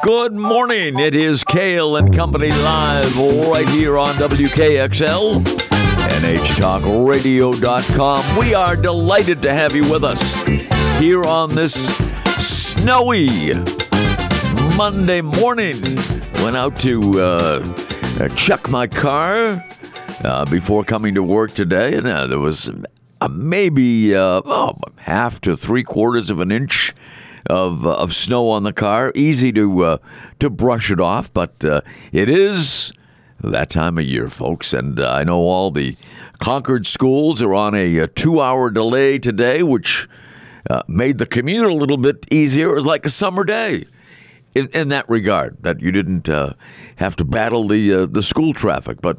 Good morning. It is Cail and Company live right here on WKXL, NHTalkRadio.com. We are delighted to have you with us here on this snowy Monday morning. Went out to uh, check my car uh, before coming to work today, and uh, there was maybe uh, oh, half to three quarters of an inch of uh, of snow on the car. Easy to uh, to brush it off, but uh, it is that time of year, folks. And uh, I know all the Concord schools are on a, a two-hour delay today, which uh, made the commute a little bit easier. It was like a summer day. In, in that regard, that you didn't uh, have to battle the uh, the school traffic, but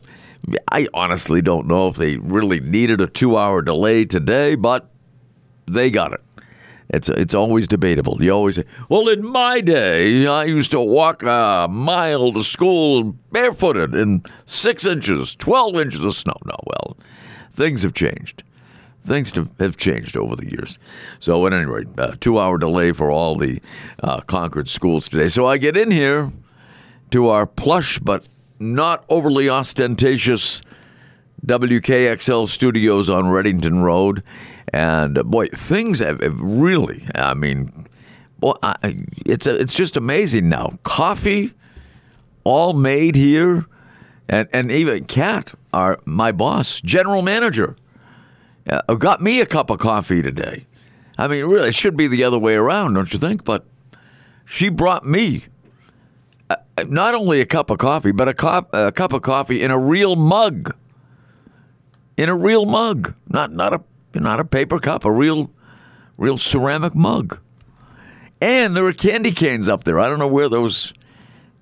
I honestly don't know if they really needed a two-hour delay today, but they got it. It's it's always debatable. You always say, "Well, in my day, I used to walk a mile to school barefooted in six inches, twelve inches of snow." No, well, things have changed. Things have changed over the years. So, at any rate, uh, two-hour delay for all the uh, Concord schools today. So I get in here to our plush but not overly ostentatious WKXL studios on Redington Road. And uh, boy, things have, have really, I mean, boy, I, it's, a, it's just amazing now. Coffee, all made here. And, and even Kat, our, my boss, general manager, uh, got me a cup of coffee today. I mean, really, it should be the other way around, don't you think? But she brought me uh, not only a cup of coffee, but a cup, a cup of coffee in a real mug. In a real mug, not not a not a paper cup, a real, real ceramic mug. And there were candy canes up there. I don't know where those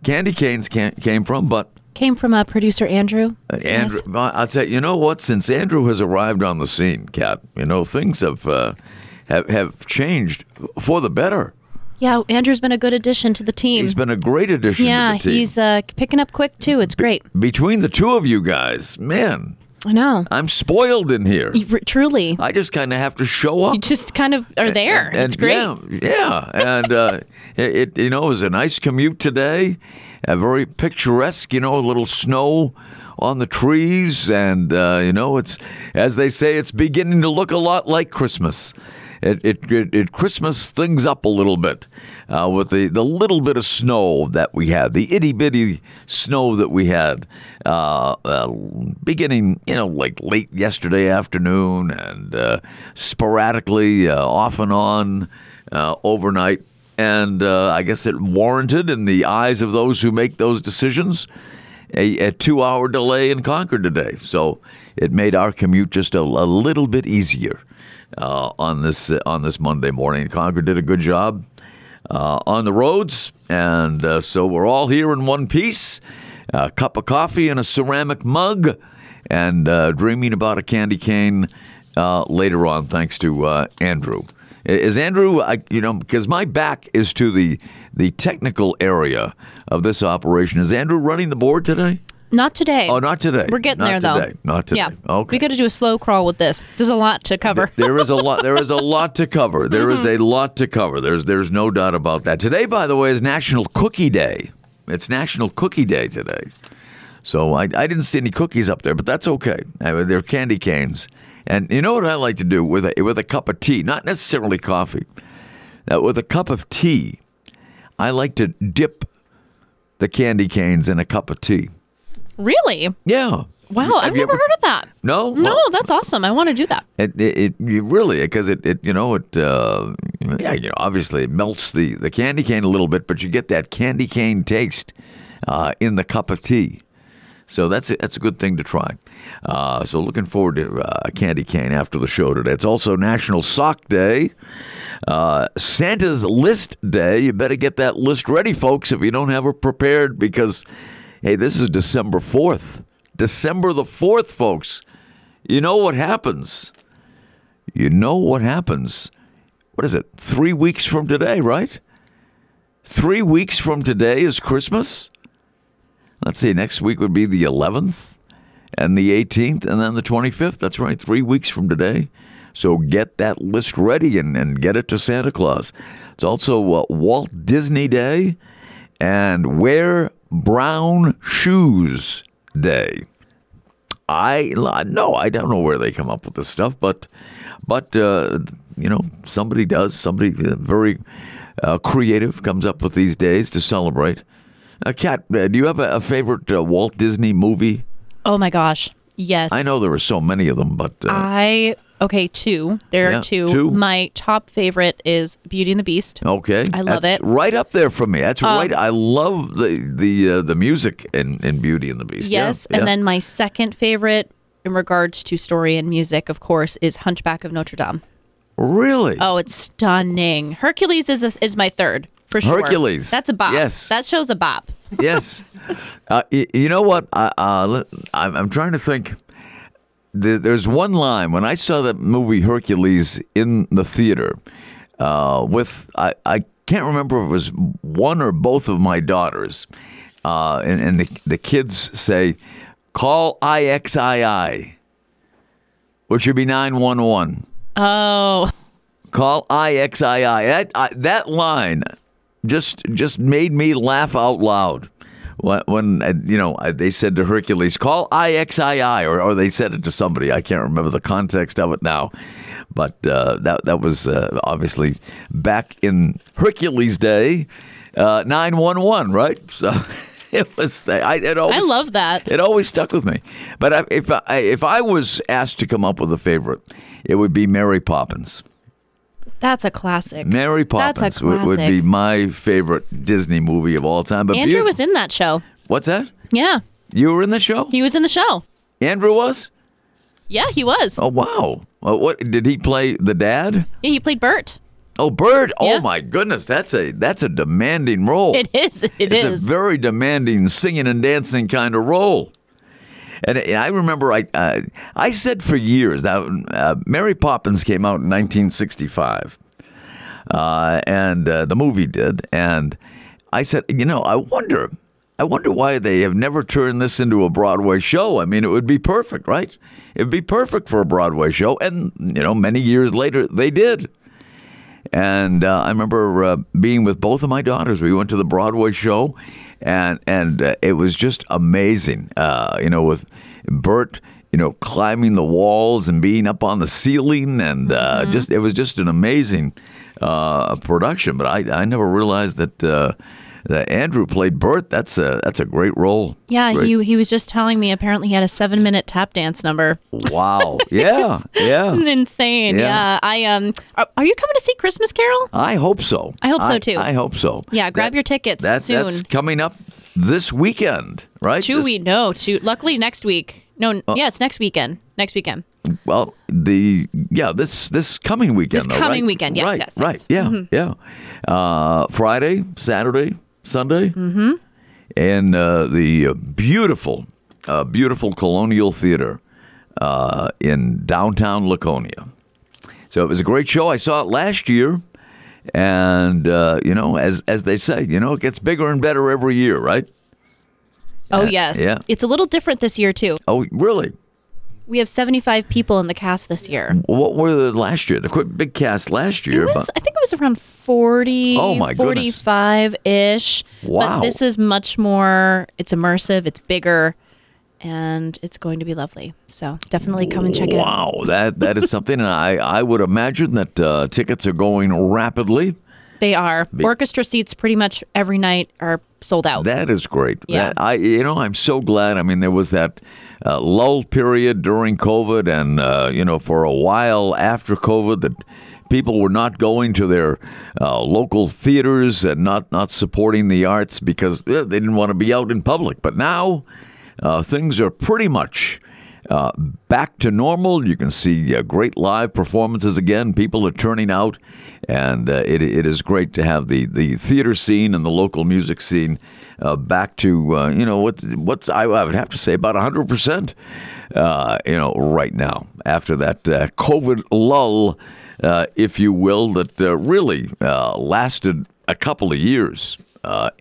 candy canes came from, but Came from uh, producer Andrew. Andrew, Yes. I'll tell you, you know what? Since Andrew has arrived on the scene, Kat, you know things have uh, have have changed for the better. Yeah, Andrew's been a good addition to the team. He's been a great addition yeah, to the team. he's uh, picking up quick too. It's great. Between the two of you guys, man, I know. I'm spoiled in here. You- truly, I just kind of have to show up. you just kind of are there. And- it's great. Yeah, yeah. and uh, it, it, you know, it was a nice commute today. A very picturesque, you know, a little snow on the trees, and uh, you know, it's as they say, it's beginning to look a lot like Christmas. It it, it, it Christmas things up a little bit uh, with the, the little bit of snow that we had, the itty bitty snow that we had, uh, uh, beginning you know like late yesterday afternoon and uh, sporadically uh, off and on uh, overnight. And I guess it warranted, in the eyes of those who make those decisions, a, a two hour delay in Concord today. So it made our commute just a, a little bit easier uh, on this uh, on this Monday morning. Concord did a good job on the roads, and uh, so we're all here in one piece. A cup of coffee and a ceramic mug, and uh, dreaming about a candy cane uh, later on, thanks to uh, Andrew. Is Andrew, I, you know, because my back is to the the technical area of this operation. Is Andrew running the board today? Not today. Oh, not today. We're getting Not there though. Not today. Yeah. Okay. We got to do a slow crawl with this. There's a lot to cover. there is a lot. There is a lot to cover. There is Mm-hmm. a lot to cover. There's there's no doubt about that. Today, by the way, is National Cookie Day. It's National Cookie Day today. So I, I didn't see any cookies up there, but that's okay. I mean, they're candy canes. And you know what I like to do with a with a cup of tea, not necessarily coffee. Uh, with a cup of tea, I like to dip the candy canes in a cup of tea. Really? Yeah. Wow, I've never ever- heard of that. No. No, Well, that's awesome. I want to do that. It, it, it you really because it, it you know it uh, yeah you know obviously it melts the, the candy cane a little bit, but you get that candy cane taste uh, in the cup of tea. So that's a, that's a good thing to try. Uh, so looking forward to uh, candy cane after the show today. It's also National Sock Day, uh, Santa's List Day. You better get that list ready, folks, if you don't have it prepared, because hey, this is December fourth. December the fourth, folks. You know what happens? You know what happens? What is it? Three weeks from today, right? Three weeks from today is Christmas. Let's see, next week would be the 11th and the 18th and then the 25th. That's right, three weeks from today. So get that list ready and, and get it to Santa Claus. It's also uh, Walt Disney Day and Wear Brown Shoes Day. I no, I don't know where they come up with this stuff, but but uh, you know somebody does. Somebody uh, very uh, creative comes up with these days to celebrate. Uh, Kat, uh, do you have a, a favorite uh, Walt Disney movie? Oh my gosh. Yes. I know there are so many of them, but uh, I okay, two. There Yeah, are two. two. My top favorite is Beauty and the Beast. okay, I love That's it. Um, Right up there for me. That's right. I love the the uh, the music in, in Beauty and the Beast. Yes, yeah. and then my second favorite in regards to story and music, of course, is Hunchback of Notre Dame. really, Oh, it's stunning. Hercules is a, is my third for sure. Hercules. That's a bop. Yes. that shows a bop. yes. Uh, y- you know what? I, uh, I'm, I'm trying to think. There- There's one line when I saw that movie Hercules in the theater uh, with I, I can't remember if it was one or both of my daughters, uh, and, and the the kids say, "Call IXII," which would be nine one one. Oh, Call IXII. That I, that line just just made me laugh out loud. When, when uh, you know uh, they said to Hercules, "Call IXII," or, or they said it to somebody. I can't remember the context of it now, but uh, that that was uh, obviously back in Hercules' day, nine one one, right? So it was. I it I love that. it always stuck with me. But I, if I, if I was asked to come up with a favorite, it would be Mary Poppins. That's a classic. Mary Poppins That's a Poppins would, would be my favorite Disney movie of all time. But Andrew was in that show. what's that? Yeah, You were in the show? he was in the show. Andrew was? Yeah, he was. Oh wow! Well, what did he play? The dad? Yeah, he played Bert. Oh, Bird! Oh, yeah. Oh my goodness, that's a that's a demanding role. It is. It it's is. a very demanding singing and dancing kind of role. And and I remember I uh, I said for years that uh, Mary Poppins came out in 1965, uh, and uh, the movie did, and I said, you know, I wonder, I wonder why they have never turned this into a Broadway show. I mean, it would be perfect, right? It'd be perfect for a Broadway show, and you know, many years later they did. And uh, I remember uh, being with both of my daughters. We went to the Broadway show, and and uh, it was just amazing. Uh, you know, with Bert, you know, climbing the walls and being up on the ceiling, and uh, just it was just an amazing uh, production. But I I never realized that. Uh, that Andrew played Bert. That's a that's a great role. yeah, Great- he he was just telling me. Apparently, he had a seven minute tap dance number. Wow. Yeah. Yeah. Insane. Yeah. Yeah. I um. Are, are you coming to see Christmas Carol? I hope so. I hope so, too. I hope so. Yeah, grab your tickets that, soon. That's coming up this weekend, right? Two we no. Two. Luckily, next week. No. Oh. yeah, it's next weekend. Next weekend. Well, the yeah, this this coming weekend. This though, coming right? weekend, yes, right, yes, right, yes. Mm-hmm. yeah, yeah. Uh, Friday, Saturday, Sunday, mm-hmm. and uh, the uh, beautiful, uh, beautiful Colonial Theater uh, in downtown Laconia. So it was a great show. I saw it last year, and uh, you know, as as they say, you know, it gets bigger and better every year, right? Oh yes. yeah. It's a little different this year too. Oh, really? We have seventy five people in the cast this year. What were the last year? The quick big cast last year, was, I think it was around 40, Oh, my goodness. 45 ish. Wow. But this is much more, it's immersive, it's bigger, and it's going to be lovely. So definitely come and check it out. Wow, that that is something, and I I would imagine that uh, tickets are going rapidly. They are. Orchestra seats pretty much every night are sold out. That is great. Yeah. That- I you know I'm so glad. I mean, there was that uh, lull period during COVID, and uh, you know for a while after COVID that. People were not going to their uh, local theaters and not, not supporting the arts because they didn't want to be out in public. But now uh, things are pretty much uh, back to normal. You can see uh, great live performances again. People are turning out, and it, it is great to have the, the theater scene and the local music scene uh, back to uh, you know what's what's I would have to say about hundred percent. Uh, you know, right now after that uh, COVID lull, uh, if you will, that uh, really lasted a couple of years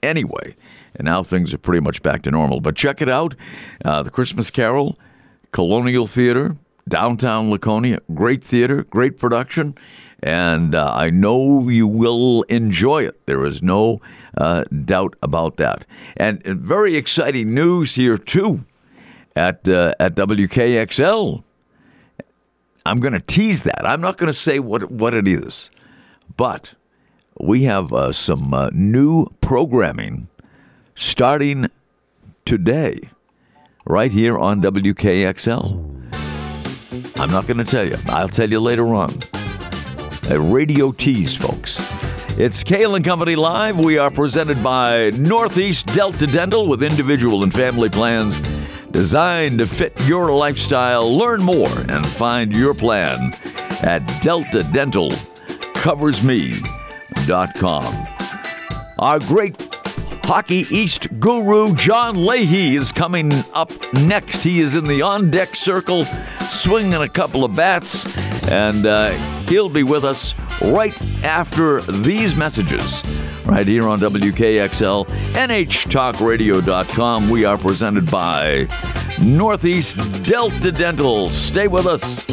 anyway. And now things are pretty much back to normal. But check it out The Christmas Carol, Colonial Theater, downtown Laconia. Great theater, great production. And uh, I know you will enjoy it. There is no uh, doubt about that. And uh, very exciting news here too at uh, at WKXL. I'm going to tease that. I'm not going to say what what it is, but we have uh, some uh, new programming starting today, right here on WKXL. I'm not going to tell you. I'll tell you later on. A radio tease, folks. It's Cail and Company Live. We are presented by Northeast Delta Dental with individual and family plans designed to fit your lifestyle. Learn more and find your plan at delta dental deltadentalcoversme.com. Our great Hockey East guru John Leahy is coming up next. He is in the on deck circle, swinging a couple of bats, and uh, he'll be with us right after these messages. Right here on WKXL, NHTalkRadio.com. We are presented by Northeast Delta Dental. Stay with us.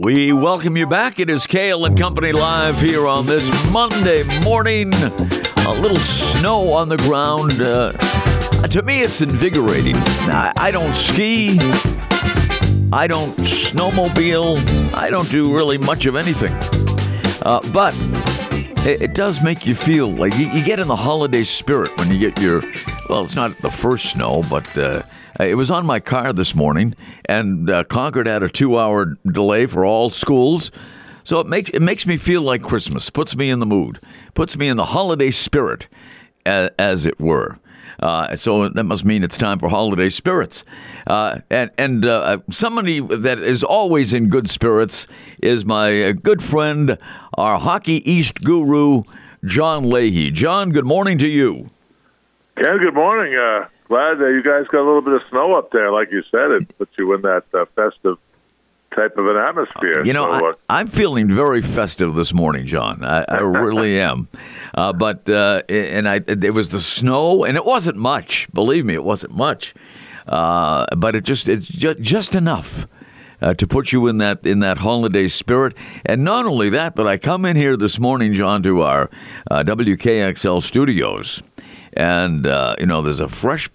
We welcome you back. It is Cail and Company live here on this Monday morning. A little snow on the ground. Uh, to me, it's invigorating. I, I don't ski. I don't snowmobile. I don't do really much of anything. Uh, but it, it, does make you feel like you, you, get in the holiday spirit when you get your, well, it's not the first snow, but uh, it was on my car this morning, and uh, Concord had a two-hour delay for all schools. So it makes it makes me feel like Christmas. Puts me in the mood. Puts me in the holiday spirit, as, as it were. Uh, so that must mean it's time for holiday spirits. Uh, and and uh, somebody that is always in good spirits is my uh, good friend, our Hockey East guru, John Leahy. John, good morning to you. Yeah, good morning. Glad that you guys got a little bit of snow up there. Like you said, it puts you in that uh, festive type of an atmosphere. You know, so, uh, I, am feeling very festive this morning, John. I, I really am. Uh, but uh, and I, it was the snow, and it wasn't much. Believe me, it wasn't much. Uh, but it just it's just, just enough. Uh, to put you in that in that holiday spirit, and not only that, but I come in here this morning, John, to our uh, WKXL studios, and you know there's a fresh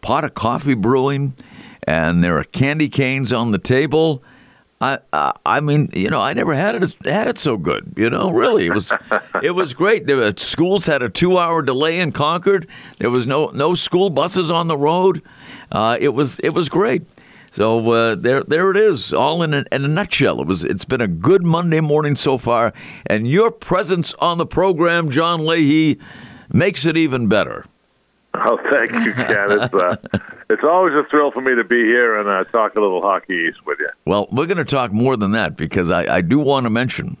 pot of coffee brewing, and there are candy canes on the table. I, uh, I mean, you know, I never had it had it so good. You know, really, it was it was great. The schools had a two hour delay in Concord. There was no no school buses on the road. Uh, it was it was great. So uh, there there it is, all in a, in a nutshell. It was it's been a good Monday morning so far, and your presence on the program, John Leahy, makes it even better. Oh, thank you, Ken. It's, uh, it's always a thrill for me to be here and uh, talk a little hockey east with you. Well, we're going to talk more than that because I, I do want to mention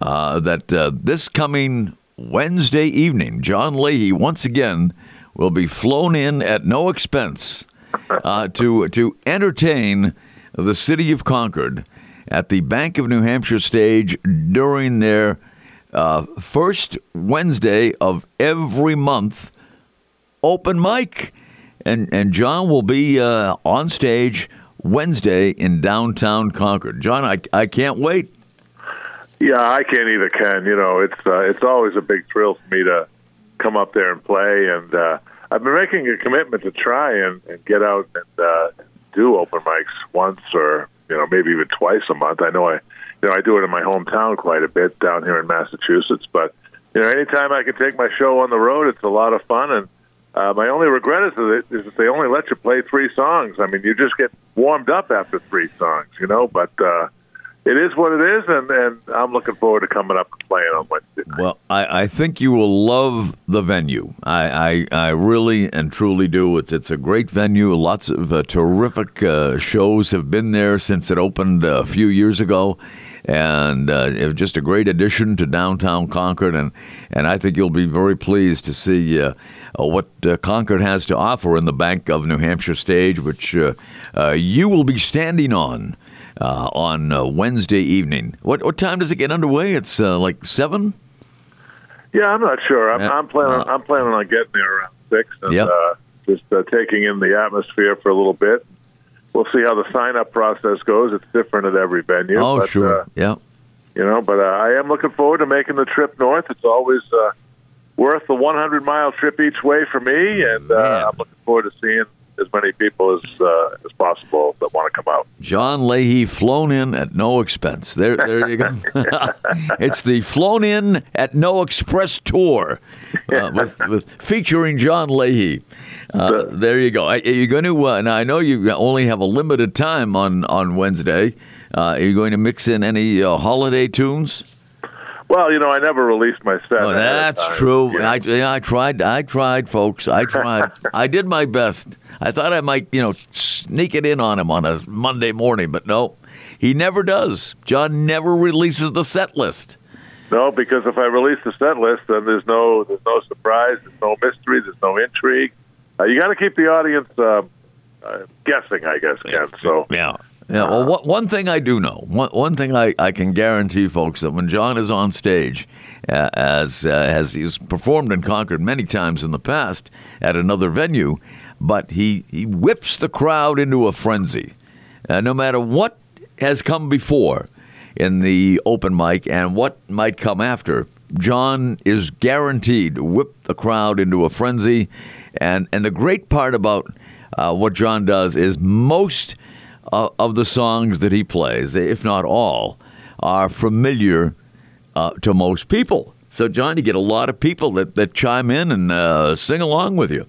uh, that uh, this coming Wednesday evening, John Leahy once again will be flown in at no expense uh, to to entertain the city of Concord at the Bank of New Hampshire stage during their uh, first Wednesday of every month open mic. And, and John will be uh, on stage Wednesday in downtown Concord. John, I, I can't wait. Yeah, I can't either, Ken. You know, it's uh, it's always a big thrill for me to come up there and play, and uh, I've been making a commitment to try and, and get out and uh, do open mics once or you know maybe even twice a month. I know I you know I do it in my hometown quite a bit down here in Massachusetts, but you know anytime I can take my show on the road, it's a lot of fun and uh, my only regret is that, is that they only let you play three songs. I mean, you just get warmed up after three songs, you know. But uh, it is what it is, and, and I'm looking forward to coming up and playing on Wednesday. Night. Well, I, I think you will love the venue. I, I, I really and truly do. It's it's a great venue. Lots of uh, terrific uh, shows have been there since it opened a few years ago and uh, it was just a great addition to downtown Concord, and and I think you'll be very pleased to see uh, uh, what uh, Concord has to offer in the Bank of New Hampshire stage, which uh, uh, you will be standing on. on Wednesday evening. What what time does it get underway? It's like seven. Yeah, I'm not sure. I'm, I'm planning. I'm planning on getting there around six and yep. just taking in the atmosphere for a little bit, we'll see how the sign up process goes. It's different at every venue. Oh, but, sure. Uh, yeah. you know, but uh, I am looking forward to making the trip north. It's always uh, worth the 100 mile trip each way for me, and uh, I'm looking forward to seeing as many people as uh, as possible that want to come out. John Leahy flown in at no expense. There, there you go. it's the flown in at no express tour uh, with, with featuring John Leahy. Uh, there you go. Are you going to? Uh, now I know you only have a limited time on on Wednesday. Uh, are you going to mix in any uh, holiday tunes? Well, you know, I never released my set. Oh, that's true. Yeah. I, yeah, I tried. I tried, folks. I tried. I did my best. I thought I might, you know, sneak it in on him on a Monday morning, but no, he never does. John never releases the set list. No, because if I release the set list, then there's no there's no surprise, there's no mystery, there's no intrigue. Uh, you got to keep the audience uh, uh, guessing, I guess, Ken. So Yeah. Yeah. Well, one, one thing I do know, one, one thing I, I can guarantee, folks, that when John is on stage, uh, as uh, as he's performed in Concord many times in the past at another venue, but he, he whips the crowd into a frenzy. Uh, no matter what has come before in the open mic and what might come after, John is guaranteed to whip the crowd into a frenzy. And, and the great part about uh, what John does is most uh, of the songs that he plays, if not all, are familiar uh, to most people. So, John, you get a lot of people that, that chime in and uh, sing along with you.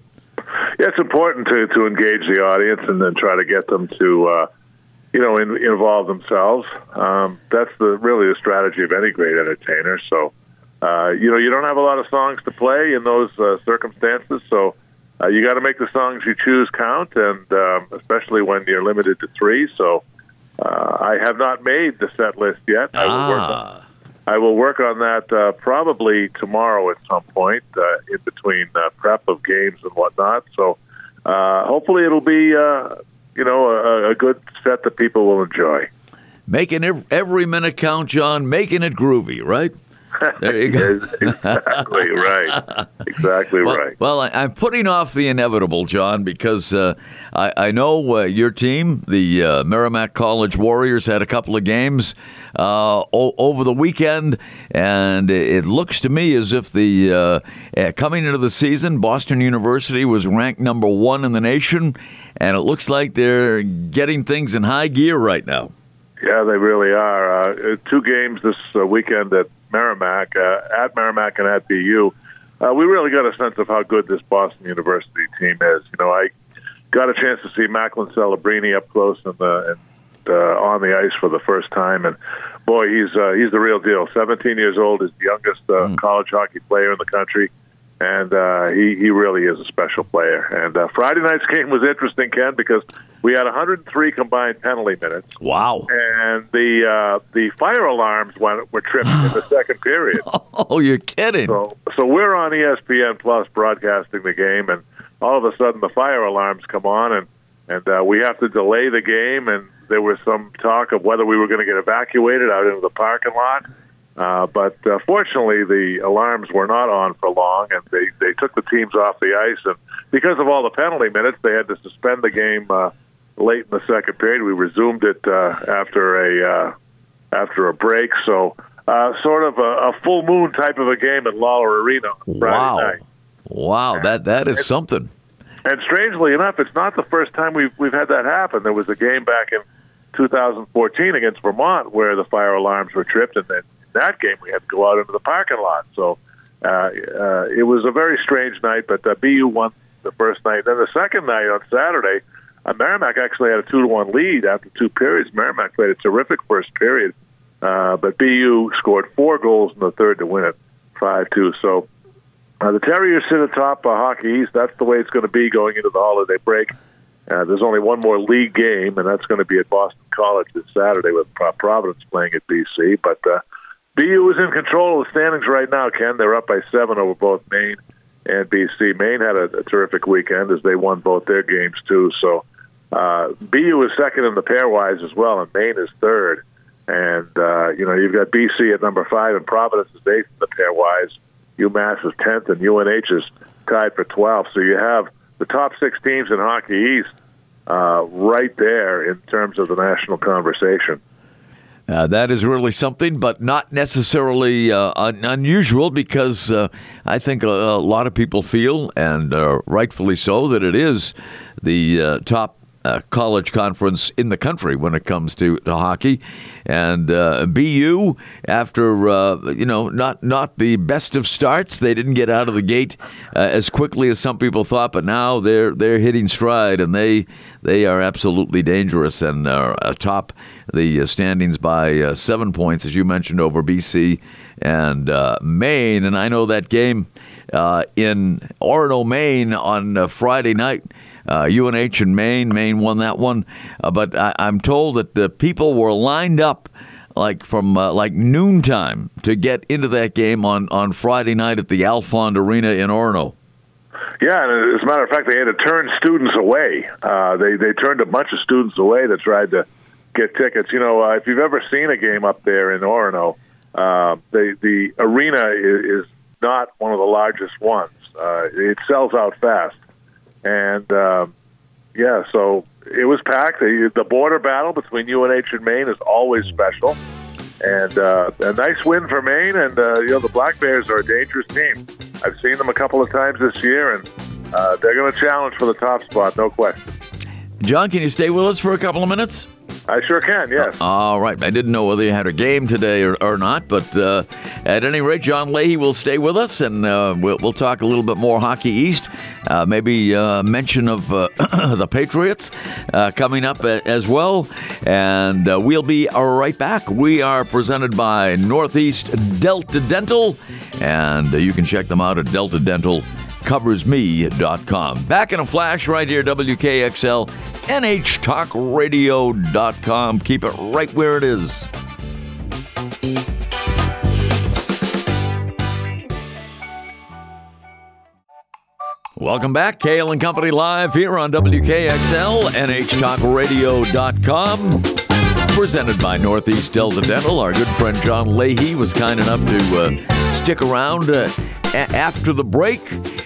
yeah, it's important to to engage the audience and then try to get them to uh, you know in, involve themselves. Um, that's the really the strategy of any great entertainer. So uh, you know you don't have a lot of songs to play in those uh, circumstances, so. Uh, you got to make the songs you choose count, and um, especially when you're limited to three. So, uh, I have not made the set list yet. I will work on Ah, I will work on that uh, probably tomorrow at some point uh, in between uh, prep of games and whatnot. So uh, hopefully it'll be uh, you know a, a good set that people will enjoy. making every minute count, John, making it groovy, right? There you go. Exactly right. Exactly Well, right. well I, I'm putting off the inevitable, John, because uh, I, I know uh, your team, the uh, Merrimack College Warriors, had a couple of games uh, o- over the weekend, and it looks to me as if the uh, uh, coming into the season, Boston University was ranked number one in the nation, and it looks like they're getting things in high gear right now. Yeah, they really are. Uh, two games this uh, weekend at Merrimack, uh, at Merrimack and at BU. Uh, we really got a sense of how good this Boston University team is. You know, I got a chance to see Macklin Celebrini up close in the and, uh, on the ice for the first time, and boy, he's uh, he's the real deal. 17 years old, is the youngest uh, college hockey player in the country, and uh, he he really is a special player. And uh, Friday night's game was interesting, Ken, because we had 103 combined penalty minutes Wow. and the uh, the fire alarms went, were tripped in the second period. Oh, you're kidding. So so we're on ESPN Plus broadcasting the game, and all of a sudden the fire alarms come on, and and uh, we have to delay the game. And there was some talk of whether we were going to get evacuated out into the parking lot. Uh, but uh, fortunately, the alarms were not on for long, and they, they took the teams off the ice. And because of all the penalty minutes, they had to suspend the game uh, late in the second period. We resumed it uh, after a uh, after a break. So, uh, sort of a, a full moon type of a game at Lawler Arena on Friday Wow. night. Wow, that that is something. And strangely enough, it's not the first time we've we've had that happen. There was a game back in 2014 against Vermont where the fire alarms were tripped, and then that game we had to go out into the parking lot. So uh, uh, it was a very strange night. But uh, BU won the first night. Then the second night on Saturday, uh, Merrimack actually had a two to one lead after two periods. Merrimack played a terrific first period, uh, but BU scored four goals in the third to win it five two. So. Uh, the Terriers sit atop uh, Hockey East. That's the way it's going to be going into the holiday break. Uh, there's only one more league game, and that's going to be at Boston College this Saturday with Pro- Providence playing at BC. But uh, BU is in control of the standings right now, Ken. They're up by seven over both Maine and BC. Maine had a, a terrific weekend as they won both their games, too. So uh, BU is second in the pairwise as well, and Maine is third. And, uh, you know, you've got BC at number five, and Providence is eighth in the pairwise. UMass is 10th, and UNH is tied for 12th. So you have the top six teams in Hockey East uh, right there in terms of the national conversation. Uh, that is really something, but not necessarily uh, un- unusual because uh, I think a, a, lot of people feel, and uh, rightfully so, that it is the uh, top uh, college conference in the country when it comes to, to hockey. And BU, after you know not not the best of starts, they didn't get out of the gate as quickly as some people thought, but now they're they're hitting stride and they they are absolutely dangerous and are atop the uh, standings by uh, seven points, as you mentioned, over BC and Maine. And I know that game in Orono, Maine on Friday night uh, UNH and Maine. Maine won that one, uh, but I, am told that the people were lined up like from uh, like noontime to get into that game on, on Friday night at the Alfond Arena in Orono. Yeah, and as a matter of fact, they had to turn students away. Uh, they they turned a bunch of students away that tried to get tickets. You know, uh, if you've ever seen a game up there in Orono, uh, the the arena is, is not one of the largest ones. Uh, it sells out fast and um, yeah, so it was packed. The, border battle between UNH and Maine is always special, and uh, a nice win for Maine. And uh, you know, the Black Bears are a dangerous team. I've seen them a couple of times this year, and uh, they're going to challenge for the top spot, no question. John, can you stay with us for a couple of minutes? I sure can, yes. Uh, all right. I didn't know whether you had a game today or, or not, but uh, at any rate, John Leahy will stay with us and uh, we'll, we'll, talk a little bit more Hockey East. Uh, maybe uh, mention of the Patriots coming up as well. And we'll be right back. We are presented by Northeast Delta Dental, and you can check them out at Delta Dental coversme.com. Back in a flash right here, WKXL, NHTalkRadio.com. Keep it right where it is. Welcome back, Cail and Company Live here on WKXL, NHTalkRadio.com. Presented by Northeast Delta Dental. Our good friend John Leahy was kind enough to uh, stick around uh, a- after the break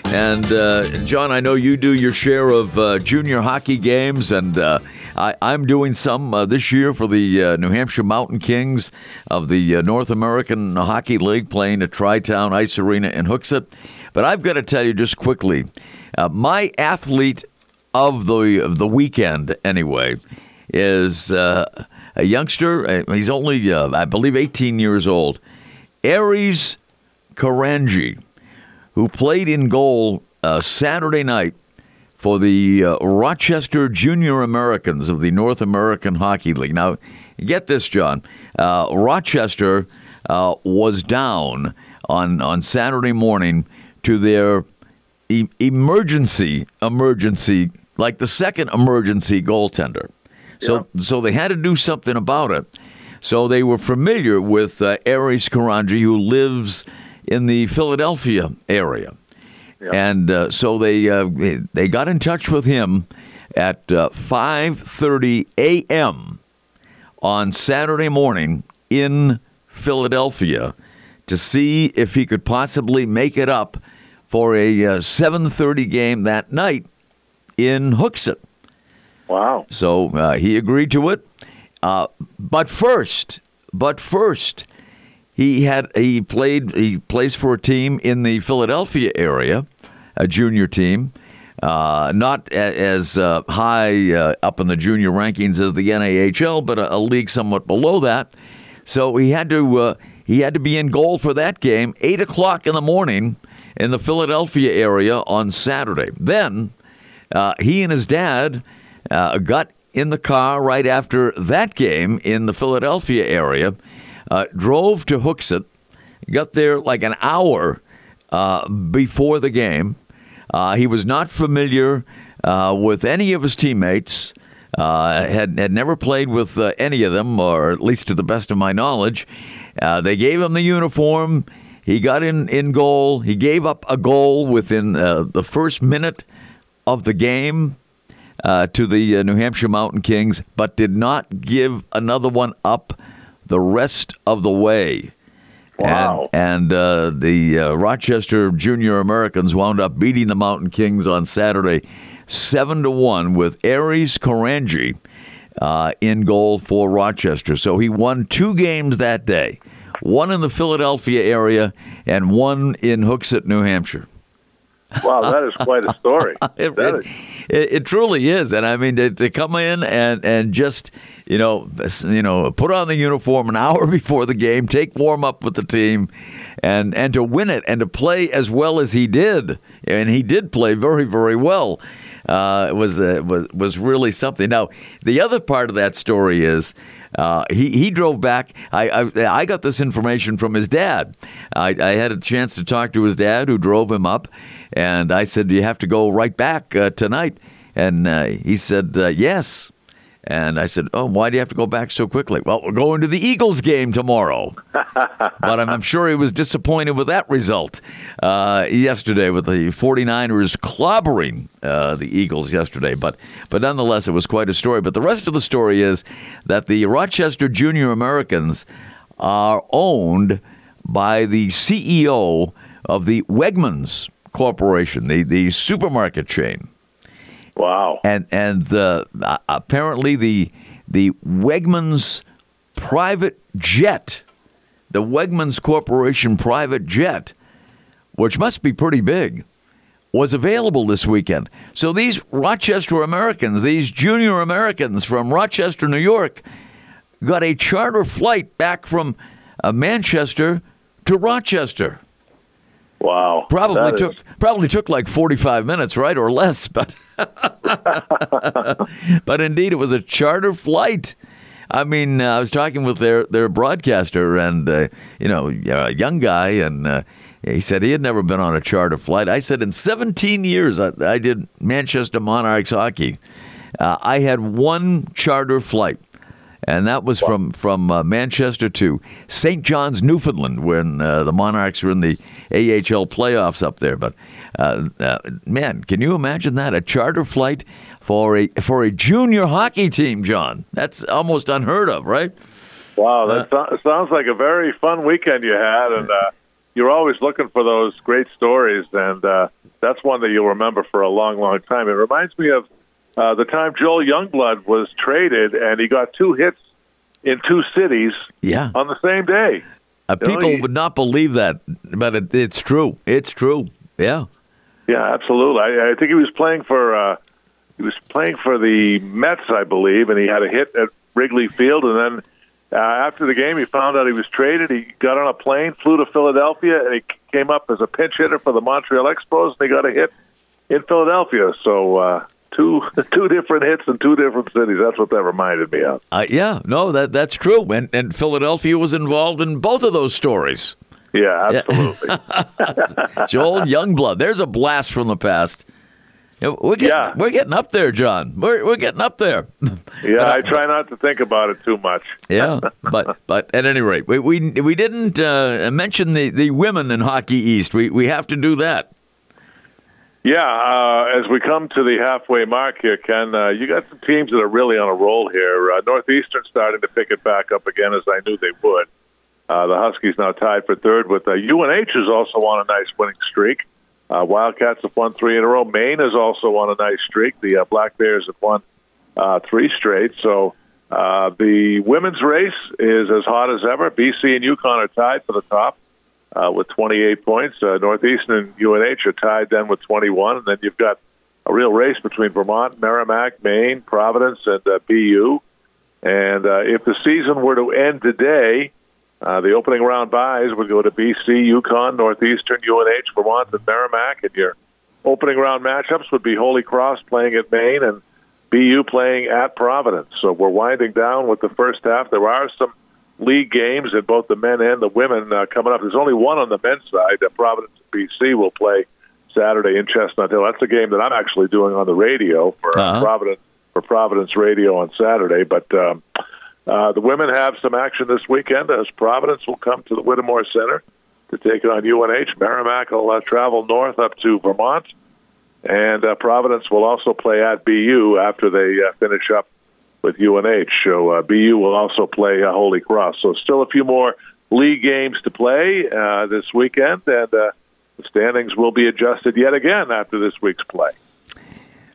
and uh, John, I know you do your share of uh, junior hockey games, and uh, I, am doing some uh, this year for the uh, New Hampshire Mountain Kings of the uh, North American Hockey League, playing at Tri Town Ice Arena in Hooksett. But I've got to tell you just quickly, my athlete of the of the weekend, anyway, is a youngster. He's only, I believe, 18 years old. Aries Karanji who played in goal uh, Saturday night for the uh, Rochester Junior Americans of the North American Hockey League. Now, get this, John. Uh, Rochester uh, was down on, on Saturday morning to their e- emergency, emergency, like the second emergency goaltender. So, yeah. so they had to do something about it. So they were familiar with uh, Aries Karanji, who lives in the Philadelphia area. And uh, so they uh, they got in touch with him at 5:30 uh, a.m. on Saturday morning in Philadelphia to see if he could possibly make it up for a 7:30 uh, game that night in Hooksett. Wow! So uh, he agreed to it, but first, but first, he had he played he plays for a team in the Philadelphia area, a junior team. Uh, not as uh, high uh, up in the junior rankings as the NAHL, but a, a league somewhat below that. So he had to uh, he had to be in goal for that game, eight o'clock in the morning in the Philadelphia area on Saturday. Then uh, he and his dad uh, got in the car right after that game in the Philadelphia area uh, drove to Hooksett, got there like an hour uh, before the game. Uh, he was not familiar uh, with any of his teammates. Uh, had had never played with uh, any of them, or at least to the best of my knowledge. they gave him the uniform. He got in, in goal. He gave up a goal within the first minute of the game to the New Hampshire Mountain Kings, but did not give another one up the rest of the way. Wow. And, and uh, the uh, Rochester Junior Americans wound up beating the Mountain Kings on Saturday seven to one with Aries Karanji uh, in goal for Rochester. So he won two games that day, one in the Philadelphia area and one in Hooksett, New Hampshire. Wow, that is quite a story. it, it, is- it, it truly is, and I mean to, to come in and and just you know you know put on the uniform an hour before the game, take warm up with the team, and and to win it and to play as well as he did, and he did play very very well. Uh, it was uh, was was really something. Now the other part of that story is. Uh, he he drove back. I, I I got this information from his dad. I, I had a chance to talk to his dad, who drove him up, and I said, "Do you have to go right back uh, tonight?" And uh, he said, uh, "Yes." And I said, "Oh, why do you have to go back so quickly?" Well, we're going to the Eagles game tomorrow. but I'm, I'm sure he was disappointed with that result uh, yesterday with the 49ers clobbering uh, the Eagles yesterday. But but nonetheless, it was quite a story. But the rest of the story is that the Rochester Junior Americans are owned by the CEO of the Wegmans Corporation, the, the supermarket chain wow. and and the uh, apparently the the Wegmans private jet, the Wegmans Corporation private jet, which must be pretty big, was available this weekend. So these Rochester Americans, these junior Americans from Rochester, New York, got a charter flight back from uh, Manchester to Rochester. Wow. Probably That is- took probably took like forty five minutes, right, or less. But but indeed, it was a charter flight. I mean, uh, I was talking with their their broadcaster, and uh, you know, a young guy, and uh, he said he had never been on a charter flight. I said in seventeen years, I, I did Manchester Monarchs hockey. Uh, I had one charter flight and that was from from uh, Manchester to St. John's, Newfoundland, when uh, the Monarchs were in the AHL playoffs up there. But uh, uh, man, can you imagine that a charter flight for a for a junior hockey team, John? That's almost unheard of, right? Wow, that so- sounds like a very fun weekend you had, and uh, you're always looking for those great stories, and uh, that's one that you'll remember for a long, long time. It reminds me of uh, the time Joel Youngblood was traded, and he got two hits in two cities Yeah, on the same day. uh, you know, people would not believe that, but it, it's true. It's true. Yeah. Yeah, absolutely. I, I think he was playing for uh, he was playing for the Mets, I believe, and he had a hit at Wrigley Field, and then uh, after the game, he found out he was traded. He got on a plane, flew to Philadelphia, and he came up as a pinch hitter for the Montreal Expos, and he got a hit in Philadelphia. So uh, two two different hits in two different cities. That's what that reminded me of. Uh, yeah, no, that that's true. And, and Philadelphia was involved in both of those stories. Yeah, absolutely. Joel Youngblood. There's a blast from the past. We're getting, Yeah. we're getting up there, John. We're, we're getting up there. yeah, I try not to think about it too much. Yeah, but but at any rate, we we, we didn't uh, mention the, the women in Hockey East. We we have to do that. Yeah, uh, as we come to the halfway mark here, Ken, uh, you got some teams that are really on a roll here. Uh, Northeastern starting to pick it back up again, as I knew they would. Uh, the Huskies now tied for third with uh, UNH is also on a nice winning streak. Uh, Wildcats have won three in a row. Maine is also on a nice streak. The uh, Black Bears have won uh, three straight. So uh, the women's race is as hot as ever. BC and UConn are tied for the top uh, with 28 points. Uh, Northeastern and UNH are tied then with 21, and then you've got a real race between Vermont, Merrimack, Maine, Providence, and uh, BU. And uh, if the season were to end today, uh, the opening round buys would go to BC, UConn, Northeastern, UNH, Vermont, and Merrimack, and your opening round matchups would be Holy Cross playing at Maine and BU playing at Providence. So we're winding down with the first half. There are some league games in both the men and the women uh, coming up. There's only one on the men's side. Uh, Providence BC will play Saturday in Chestnut Hill. That's a game that I'm actually doing on the radio for uh, Uh-huh. Providence for Providence Radio on Saturday. But um, uh, the women have some action this weekend as Providence will come to the Whittemore Center to take it on UNH. Merrimack will uh, travel north up to Vermont, and uh, Providence will also play at BU after they uh, finish up with UNH. So uh, BU will also play uh, Holy Cross. So still a few more league games to play uh, this weekend, and uh, the standings will be adjusted yet again after this week's play.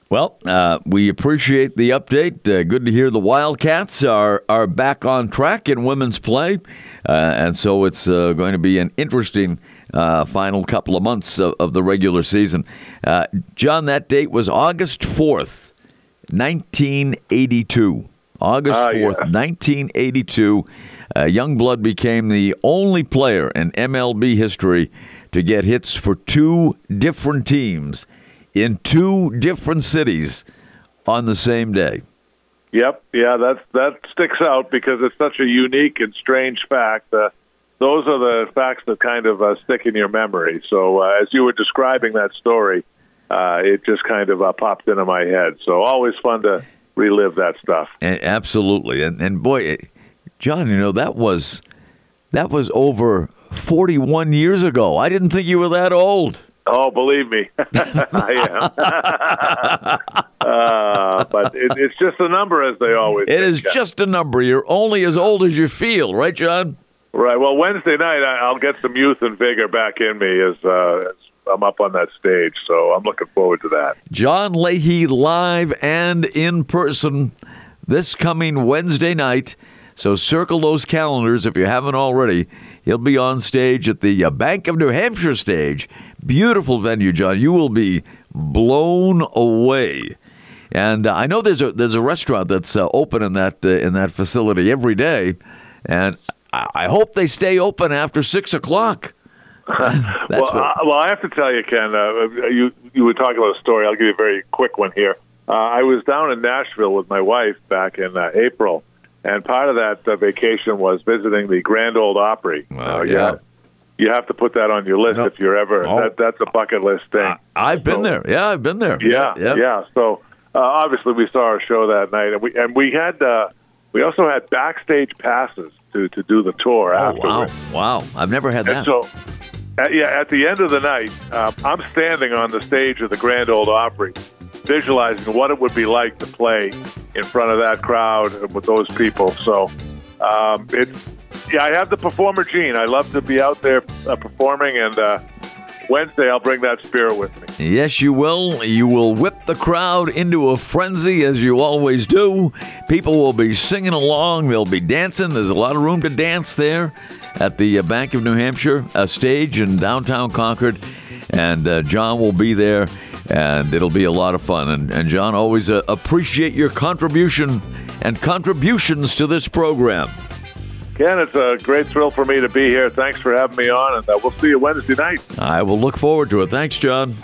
Well, uh, we appreciate the update. Uh, good to hear the Wildcats are are back on track in women's play, and so it's going to be an interesting uh, final couple of months of, of the regular season. Uh, John, that date was August fourth, nineteen eighty two. August Ah, fourth, yeah. nineteen eighty two. Youngblood became the only player in MLB history to get hits for two different teams in two different cities on the same day. Yep, yeah, that's that sticks out because it's such a unique and strange fact. Uh, those are the facts that kind of uh, stick in your memory. So uh, as you were describing that story, uh, it just kind of uh, popped into my head. So always fun to relive that stuff. A- absolutely, and and boy, eh, John, you know that was that was over forty one years ago. I didn't think you were that old. Oh, believe me, I am. uh, but it, it's just a number, as they always. It is just a number. You're only as old as you feel, right, John? right. Well, Wednesday night I- I'll get some youth and vigor back in me as, uh, as I'm up on that stage. So I'm looking forward to that. John Leahy live and in person this coming Wednesday night. So circle those calendars if you haven't already. He'll be on stage at the uh, Bank of New Hampshire stage. Beautiful venue, John. You will be blown away. And uh, I know there's a there's a restaurant that's uh, open in that uh, in that facility every day, and I, I hope they stay open after six o'clock. Well, uh, well, I have to tell you, Ken. Uh, you you were talking about a story. I'll give you a very quick one here. Uh, I was down in Nashville with my wife back in uh, April, and part of that uh, vacation was visiting the Grand Ole Opry. Well, you yeah. you have to put that on your list No. if you're ever. Oh. That, that's a bucket list thing. I've been there. Yeah, I've been there. Yeah, yeah. So uh, obviously we saw our show that night, and we and we had uh, we also had backstage passes to to do the tour Oh, afterwards. Wow. I've never had that. So, at, yeah, at the end of the night, um, I'm standing on the stage of the Grand Ole Opry, visualizing what it would be like to play in front of that crowd and with those people. So, um, it's yeah, I have the performer gene. I love to be out there uh, performing, and uh, Wednesday I'll bring that spirit with me. Yes, you will. You will whip the crowd into a frenzy as you always do. People will be singing along. They'll be dancing. There's a lot of room to dance there at the uh, Bank of New Hampshire uh, stage in downtown Concord. And uh, John will be there, and it'll be a lot of fun. And, and John, always uh, appreciate your contribution and contributions to this program. Ken, it's a great thrill for me to be here. Thanks for having me on, and uh, we'll see you Wednesday night. I will look forward to it. Thanks, John.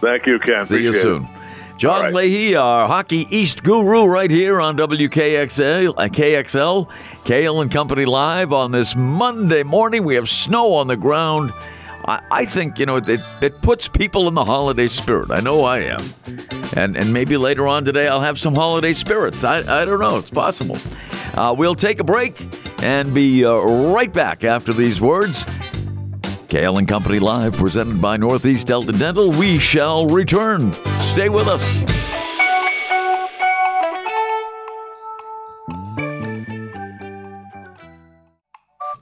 Thank you, Ken. See you soon. it. John right. Leahy, our Hockey East guru, right here on WKXL, uh, KXL, Cail and Company Live on this Monday morning. We have snow on the ground. I, I think you know it, it puts people in the holiday spirit. I know I am, and and maybe later on today I'll have some holiday spirits. I I don't know. It's possible. Uh, we'll take a break and be uh, right back after these words. Cail and Company Live, presented by Northeast Delta Dental. We shall return. Stay with us.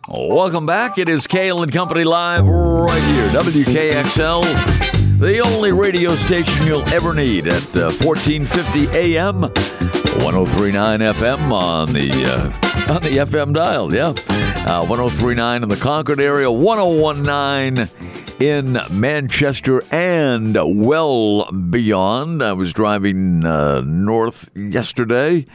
Welcome back. It is Cail and Company Live right here, WKXL, the only radio station you'll ever need at uh, 1450 AM, 1039 FM on the uh, on the FM dial. Yeah, uh, 1039 in the Concord area, 1019 in Manchester and well beyond. I was driving uh, north yesterday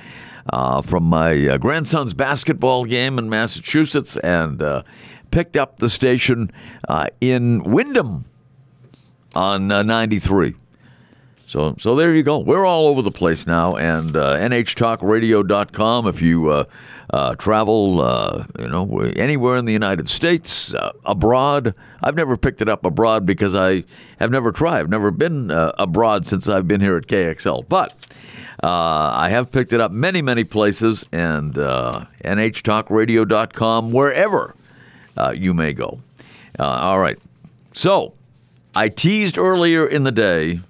uh, from my uh, grandson's basketball game in Massachusetts and uh, picked up the station uh, in Windham on uh, 93. So, so there you go. We're all over the place now, and uh, nhtalkradio.com. If you uh, travel, uh, you know, anywhere in the United States, uh, abroad. I've never picked it up abroad because I have never tried. I've never been uh, abroad since I've been here at KXL, but. Uh, I have picked it up many, many places, and uh, nhtalkradio.com, wherever you may go. All right. So, I teased earlier in the day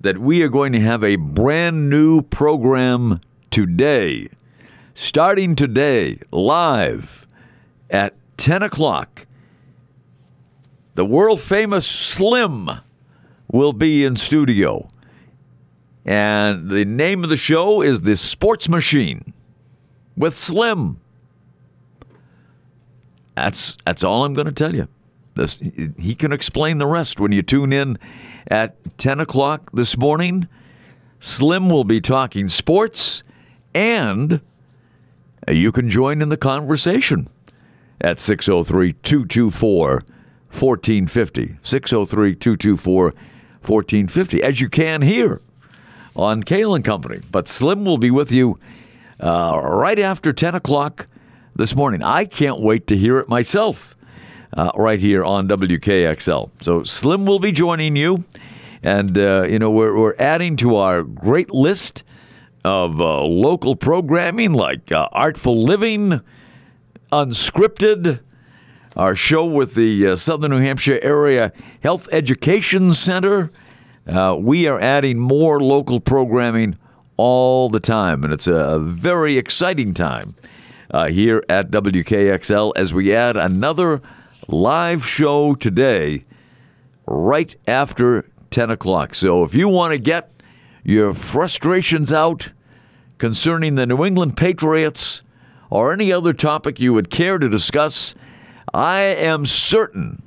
that we are going to have a brand new program today, starting today, live at 10 o'clock. The world famous Slim will be in studio. And the name of the show is The Sports Machine with Slim. That's that's all I'm going to tell you. This, he can explain the rest when you tune in at 10 o'clock this morning. Slim will be talking sports, and you can join in the conversation at 603 224 1450. 603 224 1450, as you can here on Cail and Company. But Slim will be with you uh, right after 10 o'clock this morning. I can't wait to hear it myself uh, right here on WKXL. So Slim will be joining you. And, uh, you know, we're, we're adding to our great list of uh, local programming like uh, Artful Living, Unscripted, our show with the uh, Southern New Hampshire Area Health Education Center. Uh, we are adding more local programming all the time, and it's a very exciting time uh, here at WKXL as we add another live show today right after 10 o'clock. So if you want to get your frustrations out concerning the New England Patriots or any other topic you would care to discuss, I am certain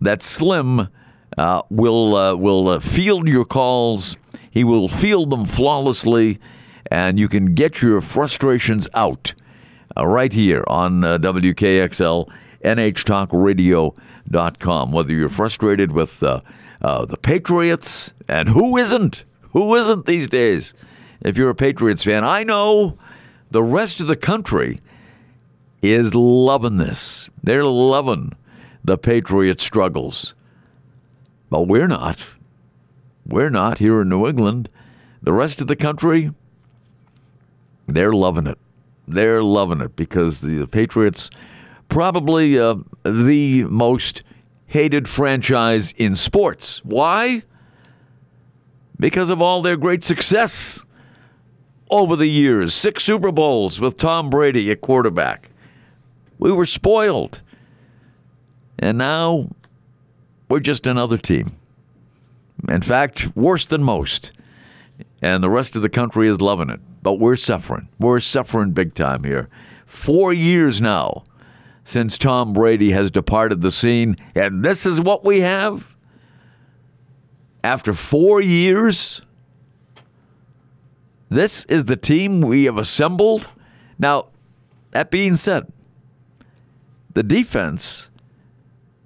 that Slim uh, will uh, will uh, field your calls. He will field them flawlessly, and you can get your frustrations out uh, right here on uh, WKXL NHTalkRadio.com. Whether you're frustrated with uh, the Patriots, and who isn't? Who isn't these days? If you're a Patriots fan, I know the rest of the country is loving this. They're loving the Patriot struggles. But we're not. We're not here in New England. The rest of the country, they're loving it. They're loving it because the Patriots probably uh, the most hated franchise in sports. Why? Because of all their great success over the years. Six Super Bowls with Tom Brady at quarterback. We were spoiled. And now we're just another team. In fact, worse than most. And the rest of the country is loving it. But we're suffering. We're suffering big time here. Four years now since Tom Brady has departed the scene. And this is what we have? After four years, this is the team we have assembled. Now, that being said, the defense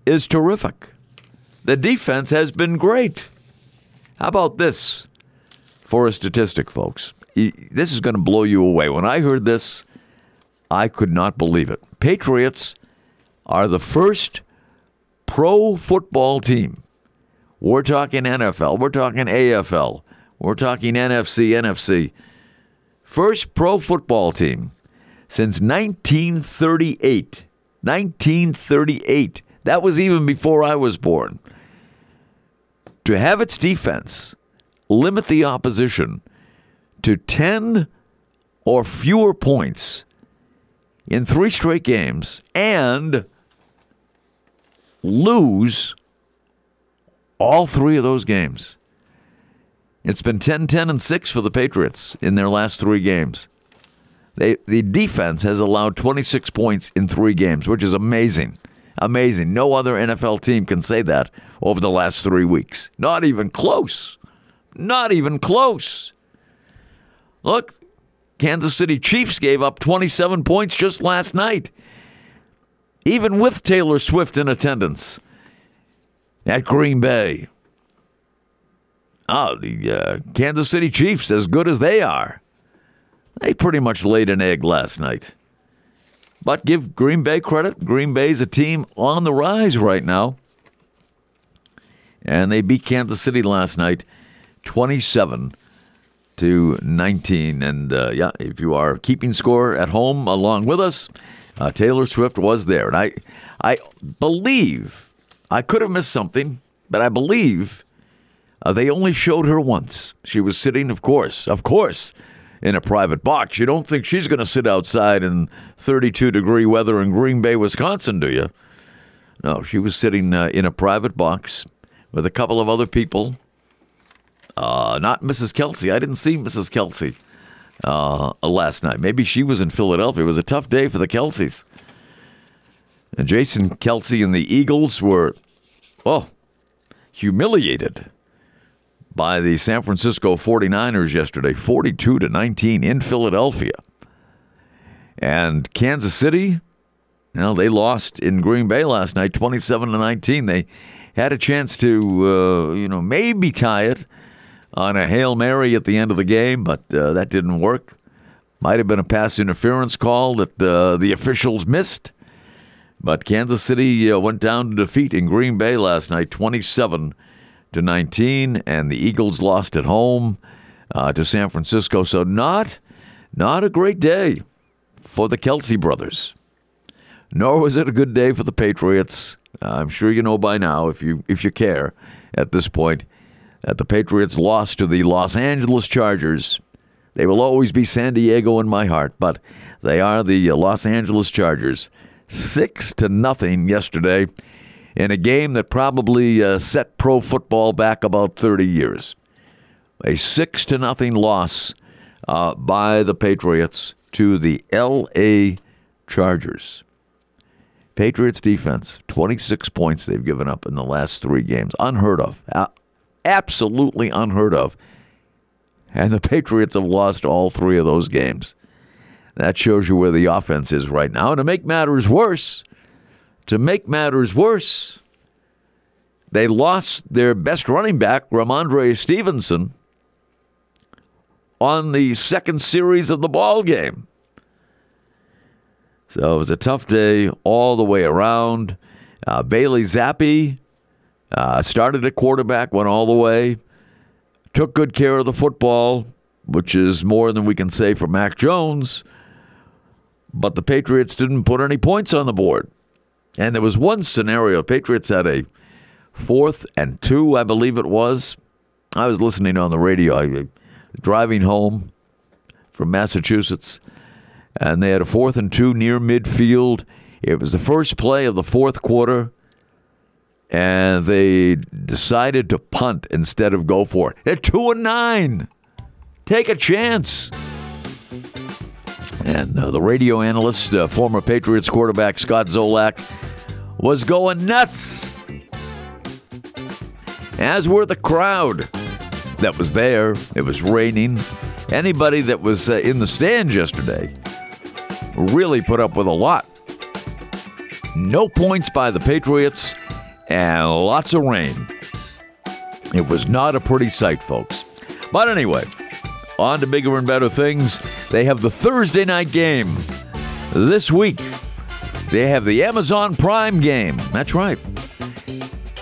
is terrific. The defense has been great. How about this for a statistic, folks? This is going to blow you away. When I heard this, I could not believe it. Patriots are the first pro football team. We're talking NFL, we're talking AFL, we're talking NFC, NFC. First pro football team since 1938 1938. That was even before I was born. To have its defense limit the opposition to 10 or fewer points in three straight games and lose all three of those games. It's been 10 10 and 6 for the Patriots in their last three games. They, the defense has allowed 26 points in three games, which is amazing. Amazing. No other NFL team can say that over the last three weeks. Not even close. Not even close. Look, Kansas City Chiefs gave up 27 points just last night, even with Taylor Swift in attendance at Green Bay. Oh, the uh, Kansas City Chiefs, as good as they are, they pretty much laid an egg last night. But give Green Bay credit. Green Bay's a team on the rise right now. And they beat Kansas City last night 27 to 19. And uh, yeah, if you are keeping score at home along with us, uh, Taylor Swift was there. And I, I believe, I could have missed something, but I believe uh, they only showed her once. She was sitting, of course, of course, in a private box. You don't think she's going to sit outside in 32 degree weather in Green Bay, Wisconsin, do you? No, she was sitting uh, in a private box with a couple of other people Uh, not Mrs. Kelce. I didn't see Mrs. Kelce uh, last night. Maybe she was in Philadelphia. It was a tough day for the Kelces. And Jason Kelce and the Eagles were, oh, humiliated by the San Francisco 49ers yesterday, 42 to 19 in Philadelphia. And Kansas City, well, they lost in Green Bay last night, 27 to 19. They had a chance to, uh, you know, maybe tie it on a Hail Mary at the end of the game, but uh, that didn't work. Might have been a pass interference call that uh, the officials missed. But Kansas City uh, went down to defeat in Green Bay last night, 27 to 19, and the Eagles lost at home uh, to San Francisco. So not not a great day for the Kelce brothers. Nor was it a good day for the Patriots. I'm sure you know by now, if you if you care at this point, that the Patriots lost to the Los Angeles Chargers. They will always be San Diego in my heart, but they are the Los Angeles Chargers six to nothing yesterday in a game that probably uh, set pro football back about 30 years. A six to nothing loss uh, by the Patriots to the L.A. Chargers. Patriots defense, 26 points they've given up in the last three games. Unheard of. absolutely unheard of. And the Patriots have lost all three of those games. That shows you where the offense is right now. And to make matters worse, to make matters worse, they lost their best running back, Rhamondre Stevenson, on the second series of the ball game. So it was a tough day all the way around. Uh, Bailey Zappe uh, started at quarterback, went all the way, took good care of the football, which is more than we can say for Mac Jones but the Patriots didn't put any points on the board. And there was one scenario Patriots had a fourth and two, I believe it was. I was listening on the radio, I, uh, driving home from Massachusetts, and they had a fourth and two near midfield. It was the first play of the fourth quarter, and they decided to punt instead of go for it. They're two and nine. Take a chance. And uh, the radio analyst, uh, former Patriots quarterback Scott Zolak, was going nuts. As were the crowd that was there. It was raining. Anybody that was uh, in the stands yesterday really put up with a lot. No points by the Patriots and lots of rain. It was not a pretty sight, folks. But anyway, on to bigger and better things. They have the Thursday night game this week. They have the Amazon Prime game. That's right.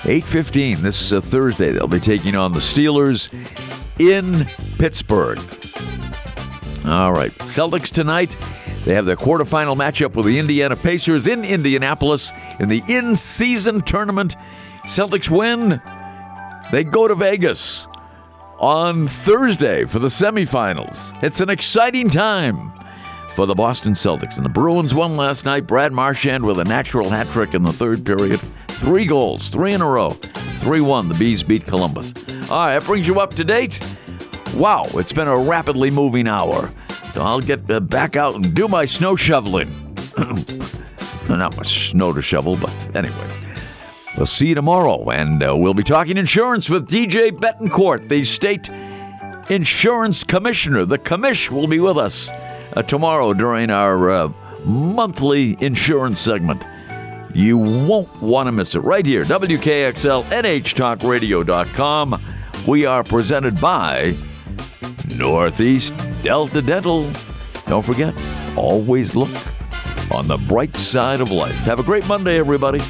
8:15 this is a Thursday. They'll be taking on the Steelers in Pittsburgh. All right. Celtics tonight. They have their quarterfinal matchup with the Indiana Pacers in Indianapolis in the in-season tournament. Celtics win. They go to Vegas on Thursday for the semifinals. It's an exciting time for the Boston Celtics. And the Bruins won last night. Brad Marchand with a natural hat trick in the third period. Three goals, three in a row. 3 1. The Bees beat Columbus. All right, that brings you up to date. Wow, it's been a rapidly moving hour. So I'll get uh, back out and do my snow shoveling. Not much snow to shovel, but anyway. We'll see you tomorrow, and uh, we'll be talking insurance with DJ Bettencourt, the state insurance commissioner. The commish will be with us uh, tomorrow during our uh, monthly insurance segment. You won't want to miss it right here, WKXL, NHTalkRadio.com. We are presented by Northeast Delta Dental. Don't forget, always look on the bright side of life. Have a great Monday, everybody.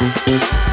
Thank you.